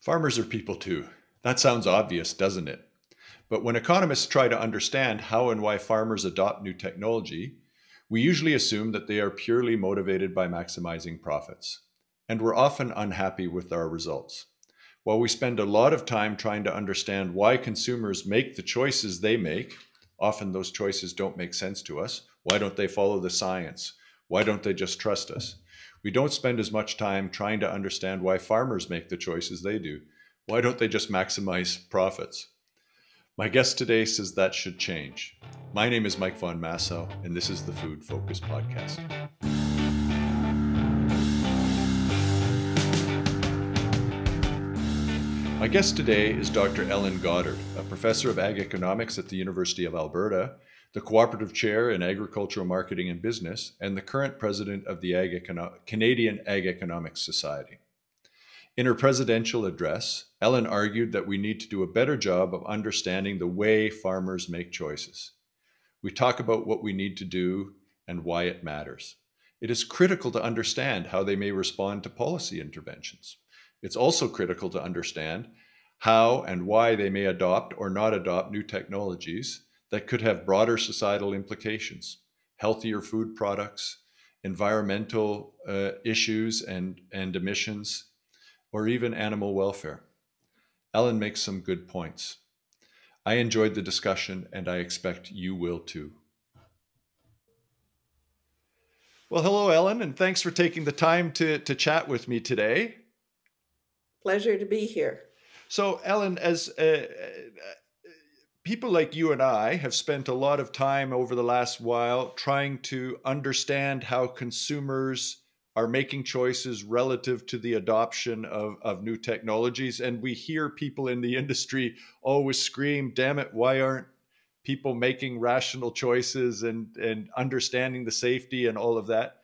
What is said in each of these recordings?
Farmers are people too. That sounds obvious, doesn't it? But when economists try to understand how and why farmers adopt new technology, we usually assume that they are purely motivated by maximizing profits. And we're often unhappy with our results. While we spend a lot of time trying to understand why consumers make the choices they make, often those choices don't make sense to us. Why don't they follow the science? Why don't they just trust us? We don't spend as much time trying to understand why farmers make the choices they do. Why don't they just maximize profits? My guest today says that should change. My name is Mike Von Massow, and this is the Food Focus Podcast. My guest today is Dr. Ellen Goddard, a professor of ag economics at the University of Alberta, the cooperative chair in agricultural marketing and business, and the current president of the ag Econo- Canadian Ag Economics Society. In her presidential address, Ellen argued that we need to do a better job of understanding the way farmers make choices. We talk about what we need to do and why it matters. It is critical to understand how they may respond to policy interventions. It's also critical to understand how and why they may adopt or not adopt new technologies that could have broader societal implications, healthier food products, environmental uh, issues and, and emissions, or even animal welfare. Ellen makes some good points. I enjoyed the discussion, and I expect you will too. Well, hello, Ellen, and thanks for taking the time to, to chat with me today. Pleasure to be here. So, Ellen, as uh, people like you and I have spent a lot of time over the last while trying to understand how consumers are making choices relative to the adoption of, of new technologies. And we hear people in the industry always scream, damn it, why aren't people making rational choices and, and understanding the safety and all of that?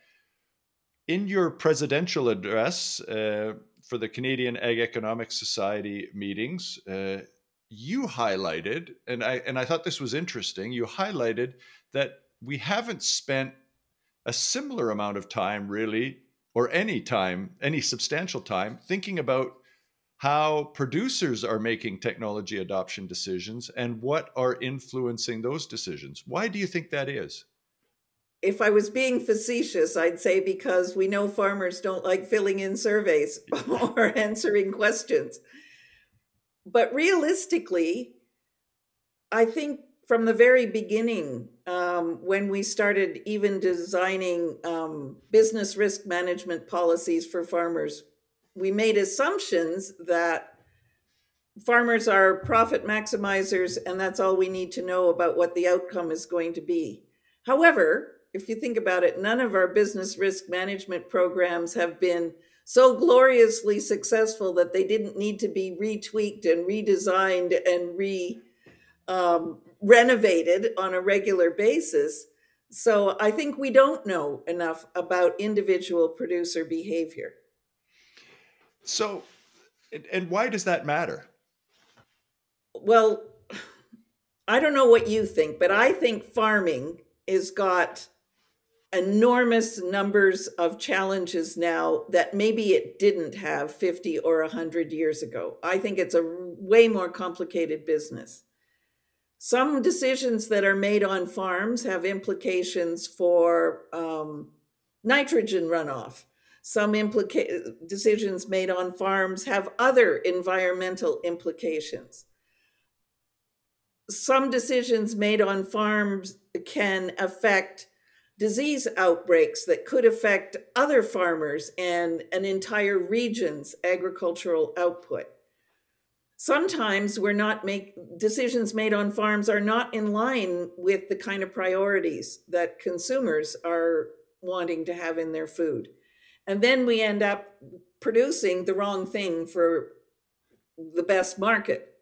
In your presidential address, uh, for the Canadian Ag Economics Society meetings, uh, you highlighted, and I and I thought this was interesting. You highlighted that we haven't spent a similar amount of time, really, or any time, any substantial time, thinking about how producers are making technology adoption decisions and what are influencing those decisions. Why do you think that is? if I was being facetious, I'd say because we know farmers don't like filling in surveys or answering questions. But realistically, I think from the very beginning, um, when we started even designing um, business risk management policies for farmers, we made assumptions that farmers are profit maximizers and that's all we need to know about what the outcome is going to be. However, if you think about it, none of our business risk management programs have been so gloriously successful that they didn't need to be retweaked and redesigned and re um, renovated on a regular basis. So I think we don't know enough about individual producer behavior. So, and why does that matter? Well, I don't know what you think, but I think farming is got enormous numbers of challenges now that maybe it didn't have 50 or 100 years ago. I think it's a way more complicated business. Some decisions that are made on farms have implications for um, nitrogen runoff. Some implica- decisions made on farms have other environmental implications. Some decisions made on farms can affect disease outbreaks that could affect other farmers and an entire region's agricultural output. Sometimes we're not make decisions made on farms are not in line with the kind of priorities that consumers are wanting to have in their food. And then we end up producing the wrong thing for the best market.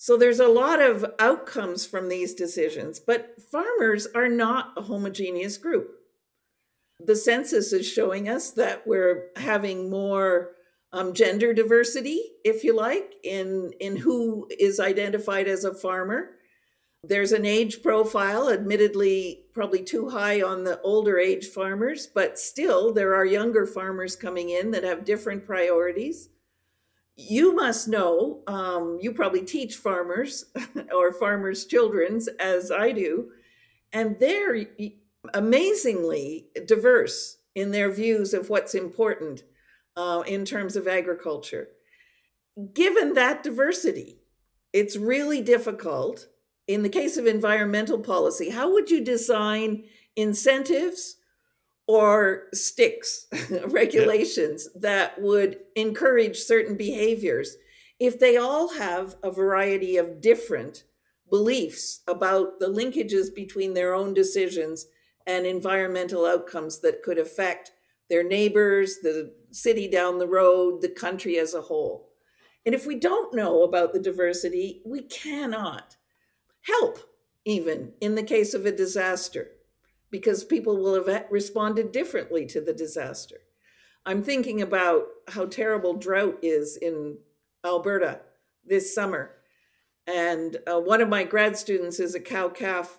So there's a lot of outcomes from these decisions, but farmers are not a homogeneous group. The census is showing us that we're having more um, gender diversity, if you like, in, in who is identified as a farmer. There's an age profile, admittedly, probably too high on the older age farmers, but still, there are younger farmers coming in that have different priorities you must know, um, you probably teach farmers or farmers' children's as I do, and they're amazingly diverse in their views of what's important uh, in terms of agriculture. Given that diversity, it's really difficult. In the case of environmental policy, how would you design incentives or sticks, regulations yep. that would encourage certain behaviors if they all have a variety of different beliefs about the linkages between their own decisions and environmental outcomes that could affect their neighbors, the city down the road, the country as a whole. And if we don't know about the diversity, we cannot help, even in the case of a disaster because people will have responded differently to the disaster. I'm thinking about how terrible drought is in Alberta this summer. And uh, one of my grad students is a cow calf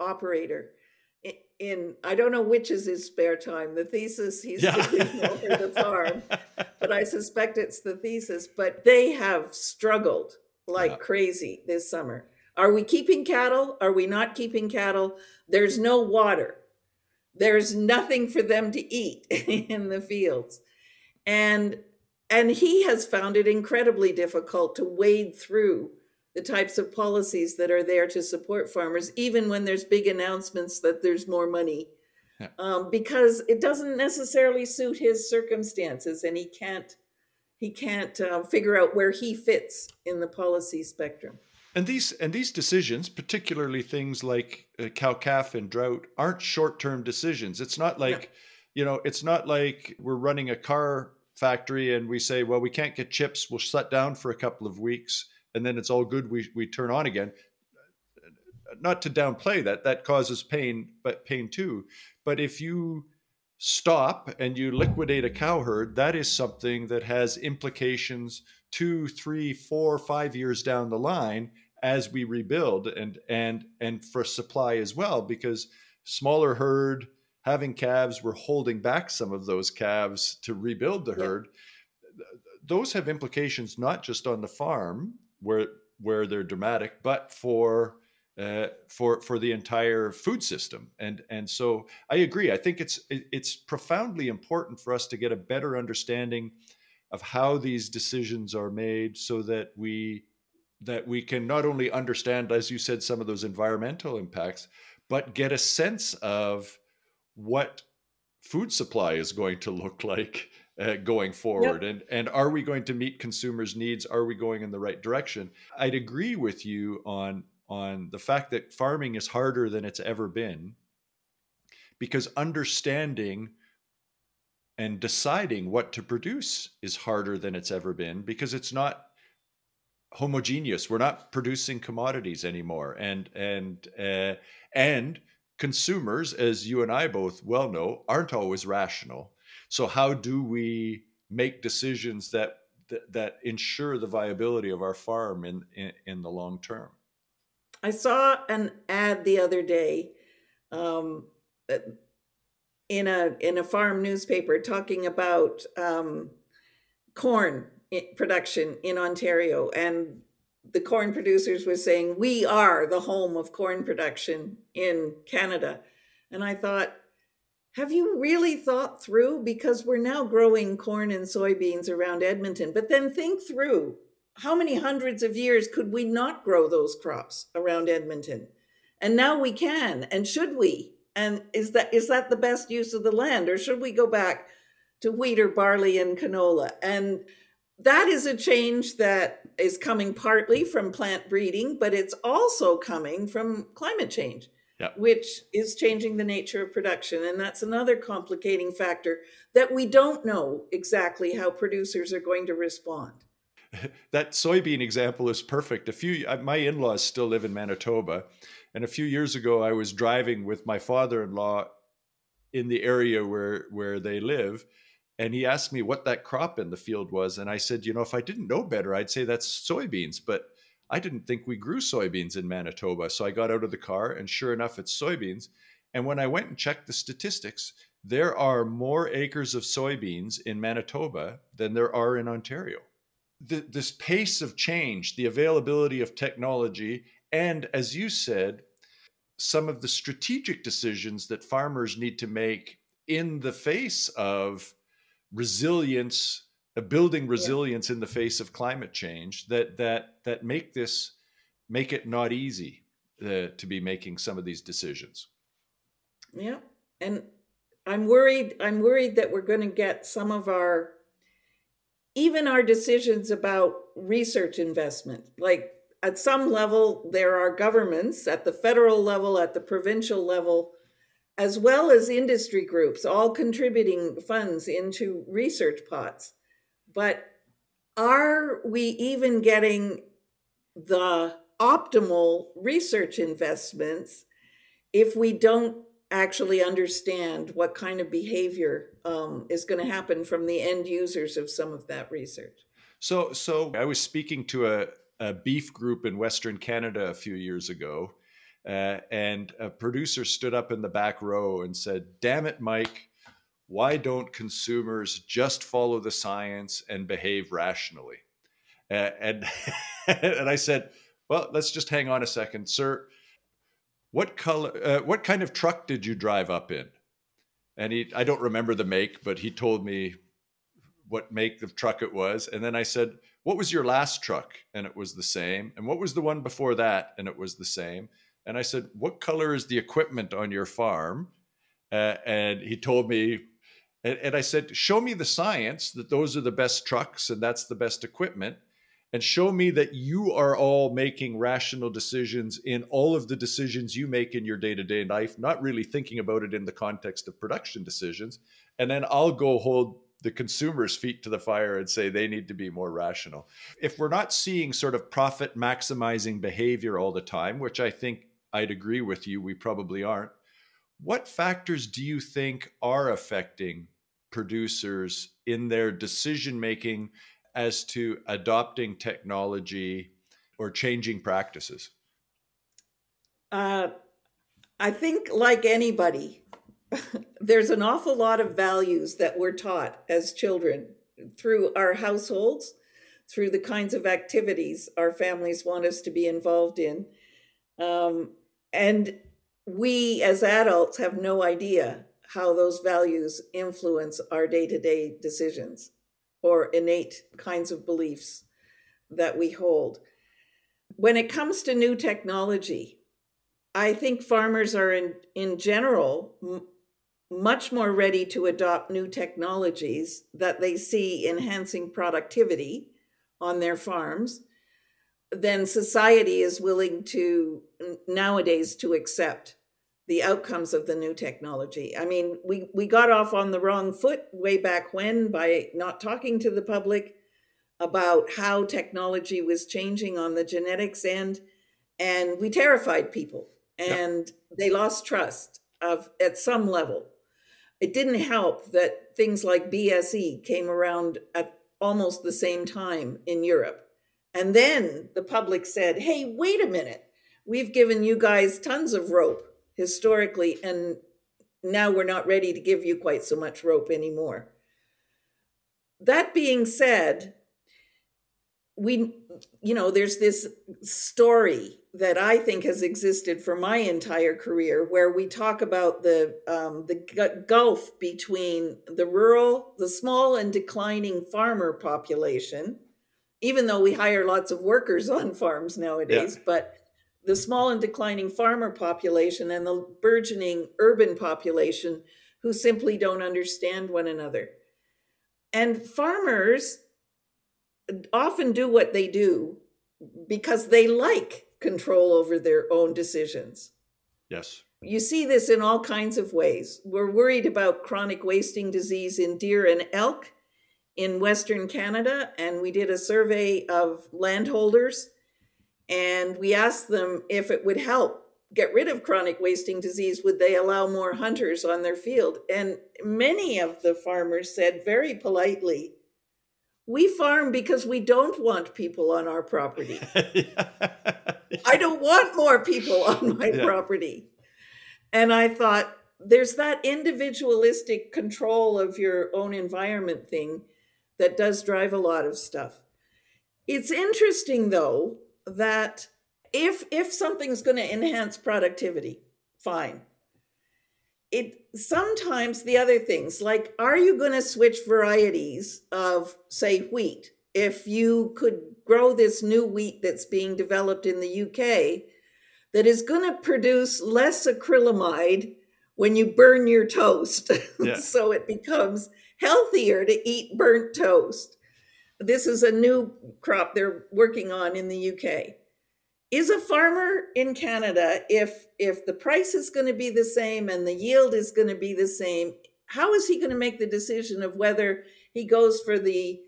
operator. In, in, I don't know which is his spare time, the thesis he's yeah. doing over the farm, but I suspect it's the thesis. But they have struggled like yeah. crazy this summer. Are we keeping cattle? Are we not keeping cattle? There's no water. There's nothing for them to eat in the fields. And and he has found it incredibly difficult to wade through the types of policies that are there to support farmers, even when there's big announcements that there's more money, yeah. um, because it doesn't necessarily suit his circumstances, and he can't he can't uh, figure out where he fits in the policy spectrum. And these and these decisions, particularly things like uh, cow calf and drought, aren't short term decisions. It's not like, no. you know, it's not like we're running a car factory and we say, well, we can't get chips, we'll shut down for a couple of weeks, and then it's all good. We we turn on again. Not to downplay that, that causes pain, but pain too. But if you stop and you liquidate a cow herd, that is something that has implications two, three, four, five years down the line as we rebuild and and and for supply as well because smaller herd having calves we're holding back some of those calves to rebuild the herd. Yeah. those have implications not just on the farm where where they're dramatic but for uh, for for the entire food system. And and so I agree. I think it's it's profoundly important for us to get a better understanding of how these decisions are made so that we that we can not only understand, as you said, some of those environmental impacts, but get a sense of what food supply is going to look like uh, going forward. Yep. and and are we going to meet consumers needs? Are we going in the right direction? I'd agree with you on on the fact that farming is harder than it's ever been because understanding and deciding what to produce is harder than it's ever been because it's not homogeneous. We're not producing commodities anymore, and and uh, and consumers, as you and I both well know, aren't always rational. So how do we make decisions that that, that ensure the viability of our farm in, in, in the long term? I saw an ad the other day. Um, in a in a farm newspaper talking about um, corn production in Ontario, and the corn producers were saying, We are the home of corn production in Canada. And I thought, have you really thought through? Because we're now growing corn and soybeans around Edmonton, but then think through how many hundreds of years could we not grow those crops around Edmonton? And now we can. And should we? And is that is that the best use of the land? Or should we go back to wheat or barley and canola? And that is a change that is coming partly from plant breeding, but it's also coming from climate change, yeah. which is changing the nature of production. And that's another complicating factor that we don't know exactly how producers are going to respond. that soybean example is perfect. A few, uh, my in laws still live in Manitoba. And a few years ago, I was driving with my father in law in the area where, where they live and he asked me what that crop in the field was and i said you know if i didn't know better i'd say that's soybeans. But i didn't think we grew soybeans in manitoba so i got out of the car and sure enough it's soybeans. And when i went and checked the statistics there are more acres of soybeans in manitoba than there are in ontario. The, this pace of change, the availability of technology, and as you said, some of the strategic decisions that farmers need to make in the face of resilience, of building resilience yeah. in the face of climate change that that that make this make it not easy uh, to be making some of these decisions. Yeah, and I'm worried. I'm worried that we're going to get some of our even our decisions about research investment, like at some level, there are governments at the federal level, at the provincial level, as well as industry groups, all contributing funds into research pots. But are we even getting the optimal research investments if we don't actually understand what kind of behavior um, is going to happen from the end users of some of that research? So, so I was speaking to a, a beef group in Western Canada a few years ago, uh, and a producer stood up in the back row and said, Damn it, Mike, why don't consumers just follow the science and behave rationally? Uh, and, and I said, Well, let's just hang on a second, sir. What color, uh, what kind of truck did you drive up in? And he, I don't remember the make, but he told me what make of truck it was. And then I said, What was your last truck? And it was the same. And what was the one before that? And it was the same. And I said, What color is the equipment on your farm? Uh, and he told me, and, and I said, Show me the science that those are the best trucks and that's the best equipment. And show me that you are all making rational decisions in all of the decisions you make in your day to day life, not really thinking about it in the context of production decisions. And then I'll go hold the consumer's feet to the fire and say they need to be more rational. If we're not seeing sort of profit maximizing behavior all the time, which I think I'd agree with you, we probably aren't. What factors do you think are affecting producers in their decision making as to adopting technology or changing practices? Uh, I think, like anybody, there's an awful lot of values that we're taught as children through our households, through the kinds of activities our families want us to be involved in. Um, and we as adults have no idea how those values influence our day to day decisions or innate kinds of beliefs that we hold. When it comes to new technology, I think farmers are in, in general m- much more ready to adopt new technologies that they see enhancing productivity on their farms than society is willing to nowadays to accept the outcomes of the new technology. I mean, we, we got off on the wrong foot way back when by not talking to the public about how technology was changing on the genetics end, and we terrified people, and they lost trust of at some level. It didn't help that things like BSE came around at almost the same time in Europe and then the public said, hey, wait a minute. We've given you guys tons of rope historically, and now we're not ready to give you quite so much rope anymore. That being said, we, you know, there's this story that I think has existed for my entire career, where we talk about the um, the gulf between the rural, the small and declining farmer population, even though we hire lots of workers on farms nowadays, yeah. but the small and declining farmer population and the burgeoning urban population who simply don't understand one another. And farmers often do what they do because they like control over their own decisions. Yes. You see this in all kinds of ways. We're worried about chronic wasting disease in deer and elk in Western Canada, and we did a survey of landholders, and we asked them if it would help get rid of chronic wasting disease, would they allow more hunters on their field? And many of the farmers said very politely, we farm because we don't want people on our property. I don't want more people on my yeah. property. And I thought, there's that individualistic control of your own environment thing that does drive a lot of stuff. It's interesting though that if if something's going to enhance productivity, fine. It sometimes the other things like are you going to switch varieties of say wheat if you could grow this new wheat that's being developed in the UK that is going to produce less acrylamide when you burn your toast. Yeah. so it becomes healthier to eat burnt toast. This is a new crop they're working on in the UK. Is a farmer in Canada if if the price is going to be the same and the yield is going to be the same, how is he going to make the decision of whether he goes for the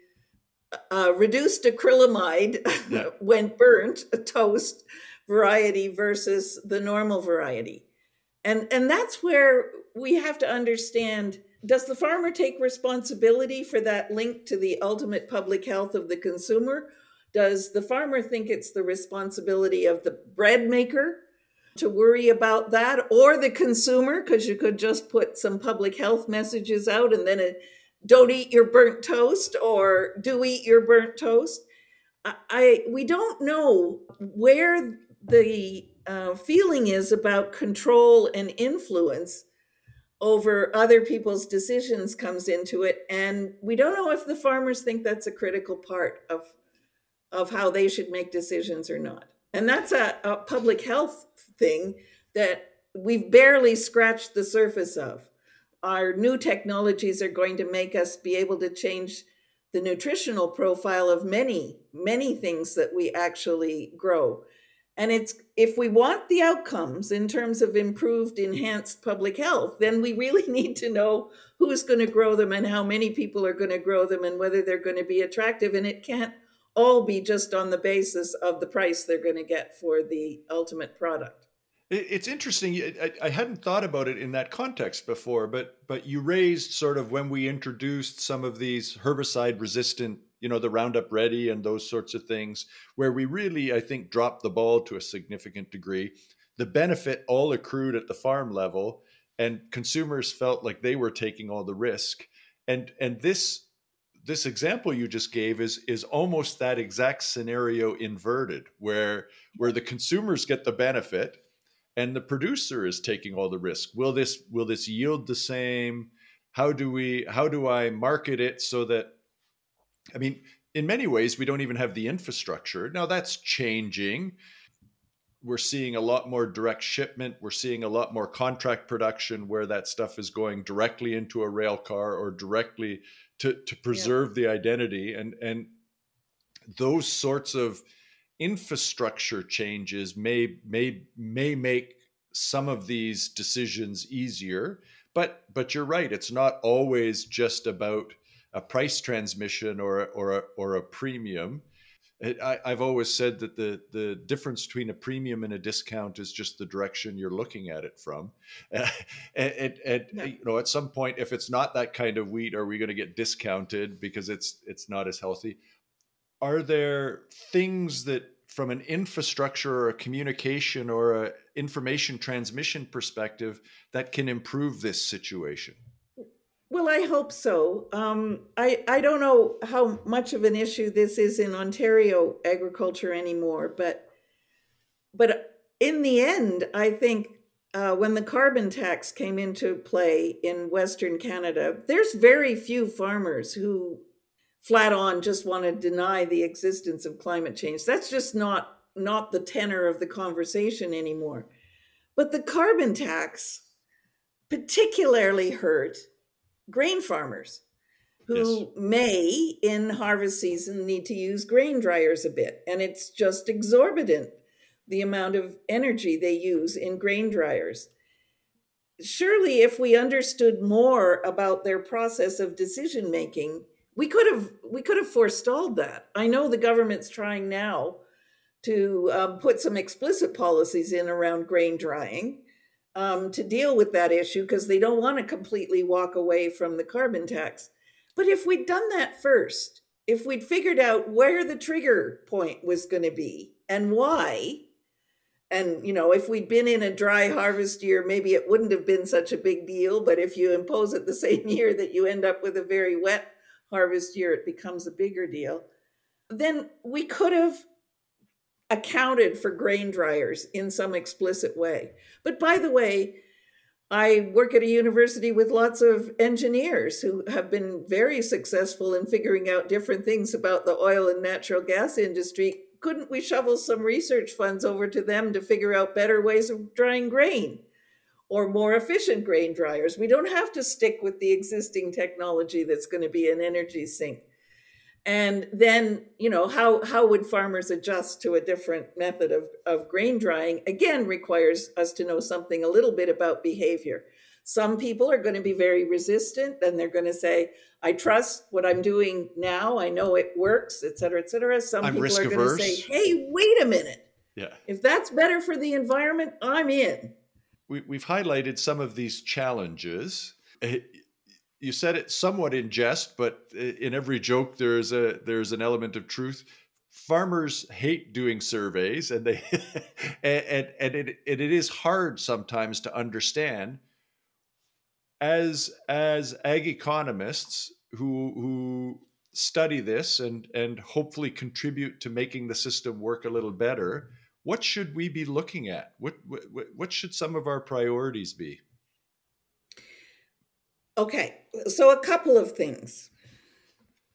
uh, reduced acrylamide yeah. when burnt toast variety versus the normal variety? And and that's where we have to understand does the farmer take responsibility for that link to the ultimate public health of the consumer? Does the farmer think it's the responsibility of the bread maker to worry about that or the consumer? Because you could just put some public health messages out and then it, don't eat your burnt toast or do eat your burnt toast. I, I we don't know where the uh, feeling is about control and influence over other people's decisions comes into it and we don't know if the farmers think that's a critical part of of how they should make decisions or not. And that's a, a public health thing that we've barely scratched the surface of. Our new technologies are going to make us be able to change the nutritional profile of many many things that we actually grow and it's if we want the outcomes in terms of improved, enhanced public health, then we really need to know who's going to grow them and how many people are going to grow them and whether they're going to be attractive. And it can't all be just on the basis of the price they're going to get for the ultimate product. It's interesting. I, hadn't thought about it in that context before, but but you raised sort of when we introduced some of these herbicide resistant you know, the Roundup Ready and those sorts of things, where we really, I think, dropped the ball to a significant degree. The benefit all accrued at the farm level, and consumers felt like they were taking all the risk. And and this this example you just gave is is almost that exact scenario inverted, where where the consumers get the benefit and the producer is taking all the risk. Will this will this yield the same? How do we how do I market it so that I mean, in many ways, we don't even have the infrastructure. Now that's changing. We're seeing a lot more direct shipment. We're seeing a lot more contract production where that stuff is going directly into a rail car or directly to, to preserve yeah. the identity. And, and those sorts of infrastructure changes may, may, may make some of these decisions easier. But, but you're right. It's not always just about – a price transmission or a, or a, or a premium. It, I, have always said that the the difference between a premium and a discount is just the direction you're looking at it from. Uh, and, and, yeah. you know, at some point, if it's not that kind of wheat, are we going to get discounted because it's it's not as healthy? Are there things that, from an infrastructure or a communication or a information transmission perspective, that can improve this situation? Well, I hope so. Um, I I don't know how much of an issue this is in Ontario agriculture anymore, but but in the end, I think uh, when the carbon tax came into play in Western Canada, there's very few farmers who flat on just want to deny the existence of climate change. That's just not not the tenor of the conversation anymore. But the carbon tax particularly hurt grain farmers who yes. may in harvest season need to use grain dryers a bit. And it's just exorbitant the amount of energy they use in grain dryers. Surely if we understood more about their process of decision making we could have we could have forestalled that. I know the government's trying now to um, put some explicit policies in around grain drying um, to deal with that issue because they don't want to completely walk away from the carbon tax. But if we'd done that first, if we'd figured out where the trigger point was going to be and why, and you know, if we'd been in a dry harvest year, maybe it wouldn't have been such a big deal. But if you impose it the same year that you end up with a very wet harvest year, it becomes a bigger deal. then we could have accounted for grain dryers in some explicit way. But by the way, I work at a university with lots of engineers who have been very successful in figuring out different things about the oil and natural gas industry. Couldn't we shovel some research funds over to them to figure out better ways of drying grain or more efficient grain dryers? We don't have to stick with the existing technology that's going to be an energy sink and then you know how how would farmers adjust to a different method of, of grain drying again requires us to know something a little bit about behavior. Some people are going to be very resistant and they're going to say i trust what i'm doing now i know it works et cetera et cetera. Some I'm people are going to say hey wait a minute. Yeah. If that's better for the environment i'm in. We, we've highlighted some of these challenges. Eh, you said it somewhat in jest, but in every joke there's a there's an element of truth. Farmers hate doing surveys, and they and and it and it is hard sometimes to understand. As as ag economists who who study this and and hopefully contribute to making the system work a little better, what should we be looking at? What what, what should some of our priorities be? Okay, so a couple of things.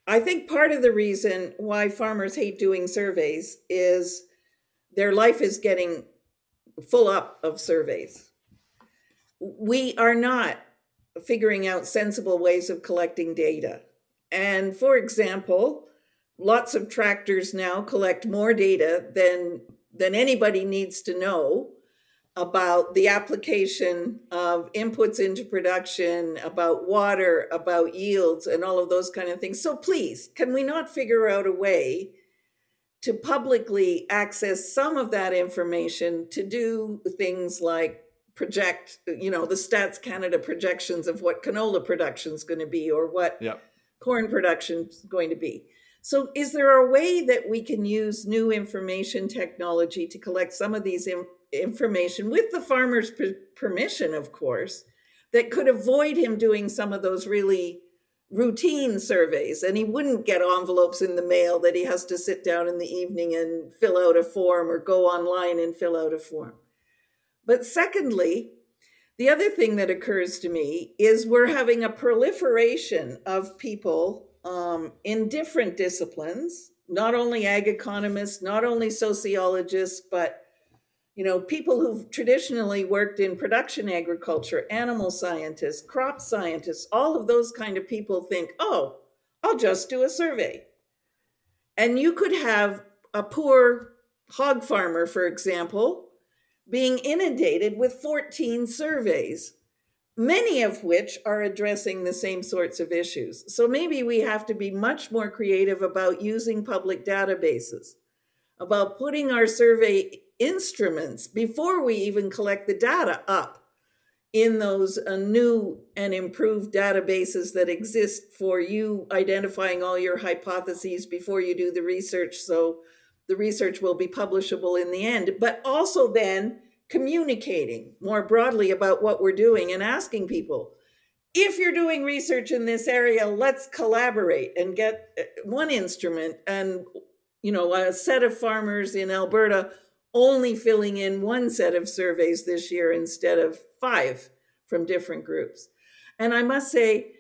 I think part of the reason why farmers hate doing surveys is their life is getting full up of surveys. We are not figuring out sensible ways of collecting data. And for example, lots of tractors now collect more data than than anybody needs to know about the application of inputs into production, about water, about yields, and all of those kind of things. So please, can we not figure out a way to publicly access some of that information to do things like project, you know, the Stats Canada projections of what canola production is going to be or what yep. corn production is going to be? So, is there a way that we can use new information technology to collect some of these information with the farmer's permission, of course, that could avoid him doing some of those really routine surveys and he wouldn't get envelopes in the mail that he has to sit down in the evening and fill out a form or go online and fill out a form. But secondly, the other thing that occurs to me is we're having a proliferation of people um, in different disciplines, not only ag economists, not only sociologists, but you know, people who've traditionally worked in production agriculture, animal scientists, crop scientists, all of those kind of people think, oh, I'll just do a survey. And you could have a poor hog farmer, for example, being inundated with 14 surveys, many of which are addressing the same sorts of issues. So maybe we have to be much more creative about using public databases, about putting our survey instruments before we even collect the data up in those uh, new and improved databases that exist for you identifying all your hypotheses before you do the research. So the research will be publishable in the end but also then communicating more broadly about what we're doing and asking people if you're doing research in this area let's collaborate and get uh, one instrument and you know a set of farmers in Alberta only filling in one set of surveys this year instead of five from different groups. And I must say,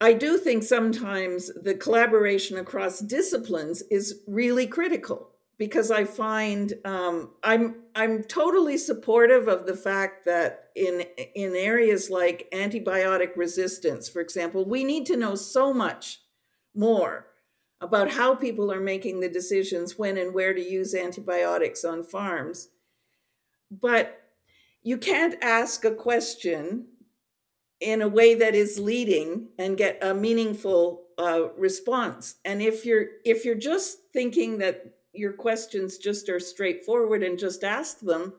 I do think sometimes the collaboration across disciplines is really critical because I find um, I'm I'm totally supportive of the fact that in in areas like antibiotic resistance, for example, we need to know so much more about how people are making the decisions when and where to use antibiotics on farms. But you can't ask a question in a way that is leading and get a meaningful uh, response. And if you're if you're just thinking that your questions just are straightforward and just ask them,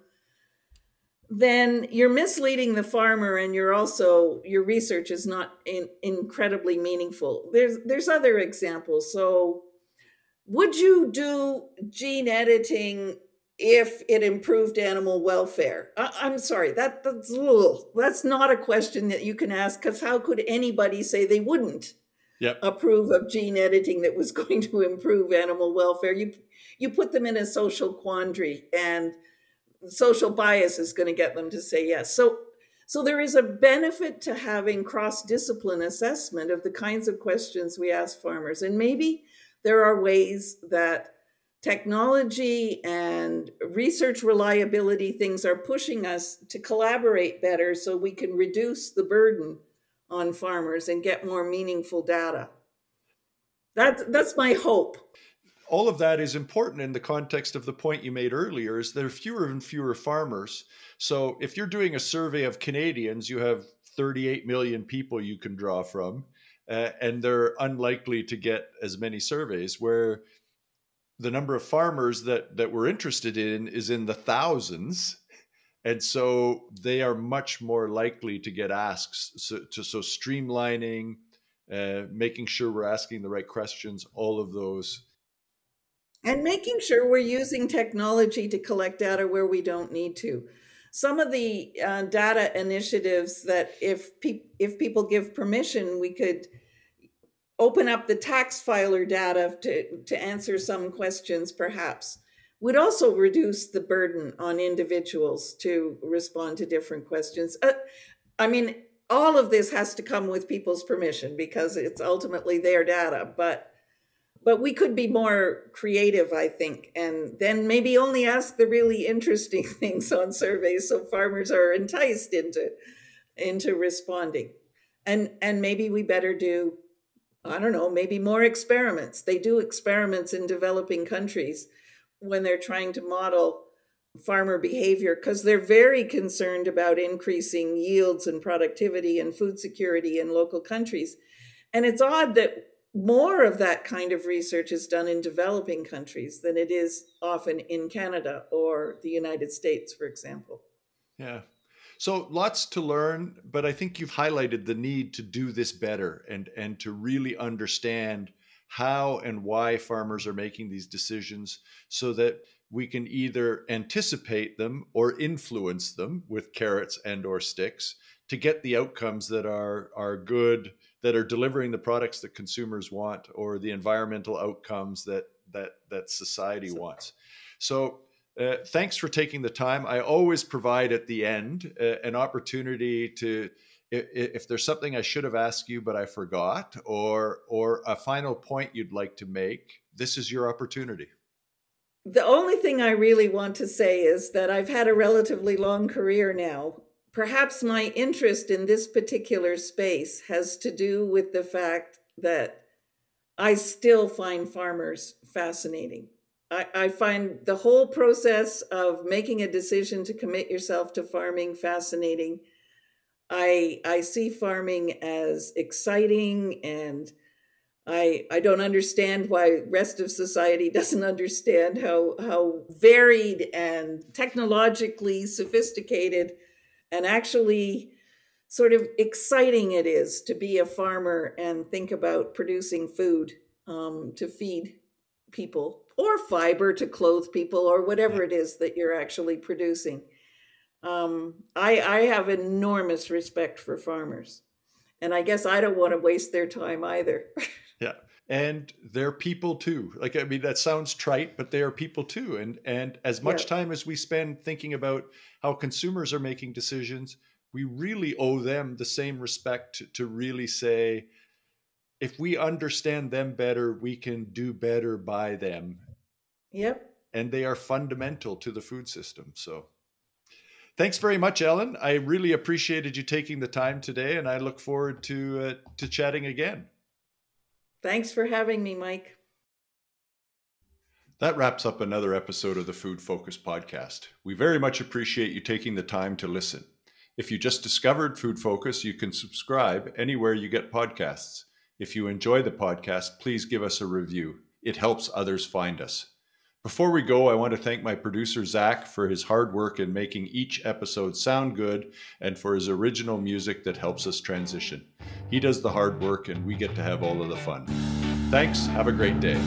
then you're misleading the farmer and you're also your research is not in, incredibly meaningful there's there's other examples so would you do gene editing if it improved animal welfare I, am sorry that that's ugh, that's not a question that you can ask because how could anybody say they wouldn't yep. approve of gene editing that was going to improve animal welfare. You you put them in a social quandary, and social bias is going to get them to say yes. So so there is a benefit to having cross discipline assessment of the kinds of questions we ask farmers, and maybe there are ways that technology and research reliability things are pushing us to collaborate better so we can reduce the burden on farmers and get more meaningful data. That's that's my hope. All of that is important in the context of the point you made earlier is there are fewer and fewer farmers. So if you're doing a survey of Canadians, you have 38 million people you can draw from. Uh, and they're unlikely to get as many surveys where the number of farmers that that we're interested in is in the thousands and so they are much more likely to get asked so, to, so streamlining uh, making sure we're asking the right questions all of those and making sure we're using technology to collect data where we don't need to some of the uh, data initiatives that if pe- if people give permission we could open up the tax filer data to, to answer some questions, perhaps, would also reduce the burden on individuals to respond to different questions. Uh, I mean, all of this has to come with people's permission because it's ultimately their data, but but we could be more creative, I think, and then maybe only ask the really interesting things on surveys so farmers are enticed into into responding. And and maybe we better do I don't know, maybe more experiments. They do experiments in developing countries when they're trying to model farmer behavior because they're very concerned about increasing yields and productivity and food security in local countries. And it's odd that more of that kind of research is done in developing countries than it is often in Canada or the United States, for example. Yeah. So lots to learn, but I think you've highlighted the need to do this better and and to really understand how and why farmers are making these decisions so that we can either anticipate them or influence them with carrots and or sticks to get the outcomes that are are good that are delivering the products that consumers want or the environmental outcomes that that that society wants so uh, thanks for taking the time. I always provide at the end uh, an opportunity to, if, if, there's something I should have asked you but I forgot, or or a final point you'd like to make. This is your opportunity. The only thing I really want to say is that I've had a relatively long career now. Perhaps my interest in this particular space has to do with the fact that I still find farmers fascinating. I, I find the whole process of making a decision to commit yourself to farming fascinating. I I see farming as exciting and I I don't understand why rest of society doesn't understand how how varied and technologically sophisticated and actually sort of exciting it is to be a farmer and think about producing food um, to feed people or fiber to clothe people or whatever it is that you're actually producing. Um, I, I have enormous respect for farmers. And I guess I don't want to waste their time either. yeah. And they're people too. Like I mean, that sounds trite, but they are people too. And and as much yeah. time as we spend thinking about how consumers are making decisions, we really owe them the same respect to, to really say, if we understand them better, we can do better by them. Yep. And they are fundamental to the food system. So thanks very much, Ellen. I really appreciated you taking the time today, and I look forward to uh, to chatting again. Thanks for having me, Mike. That wraps up another episode of the Food Focus podcast. We very much appreciate you taking the time to listen. If you just discovered Food Focus, you can subscribe anywhere you get podcasts. If you enjoy the podcast, please give us a review. It helps others find us. Before we go, I want to thank my producer, Zach, for his hard work in making each episode sound good and for his original music that helps us transition. He does the hard work, and we get to have all of the fun. Thanks. Have a great day.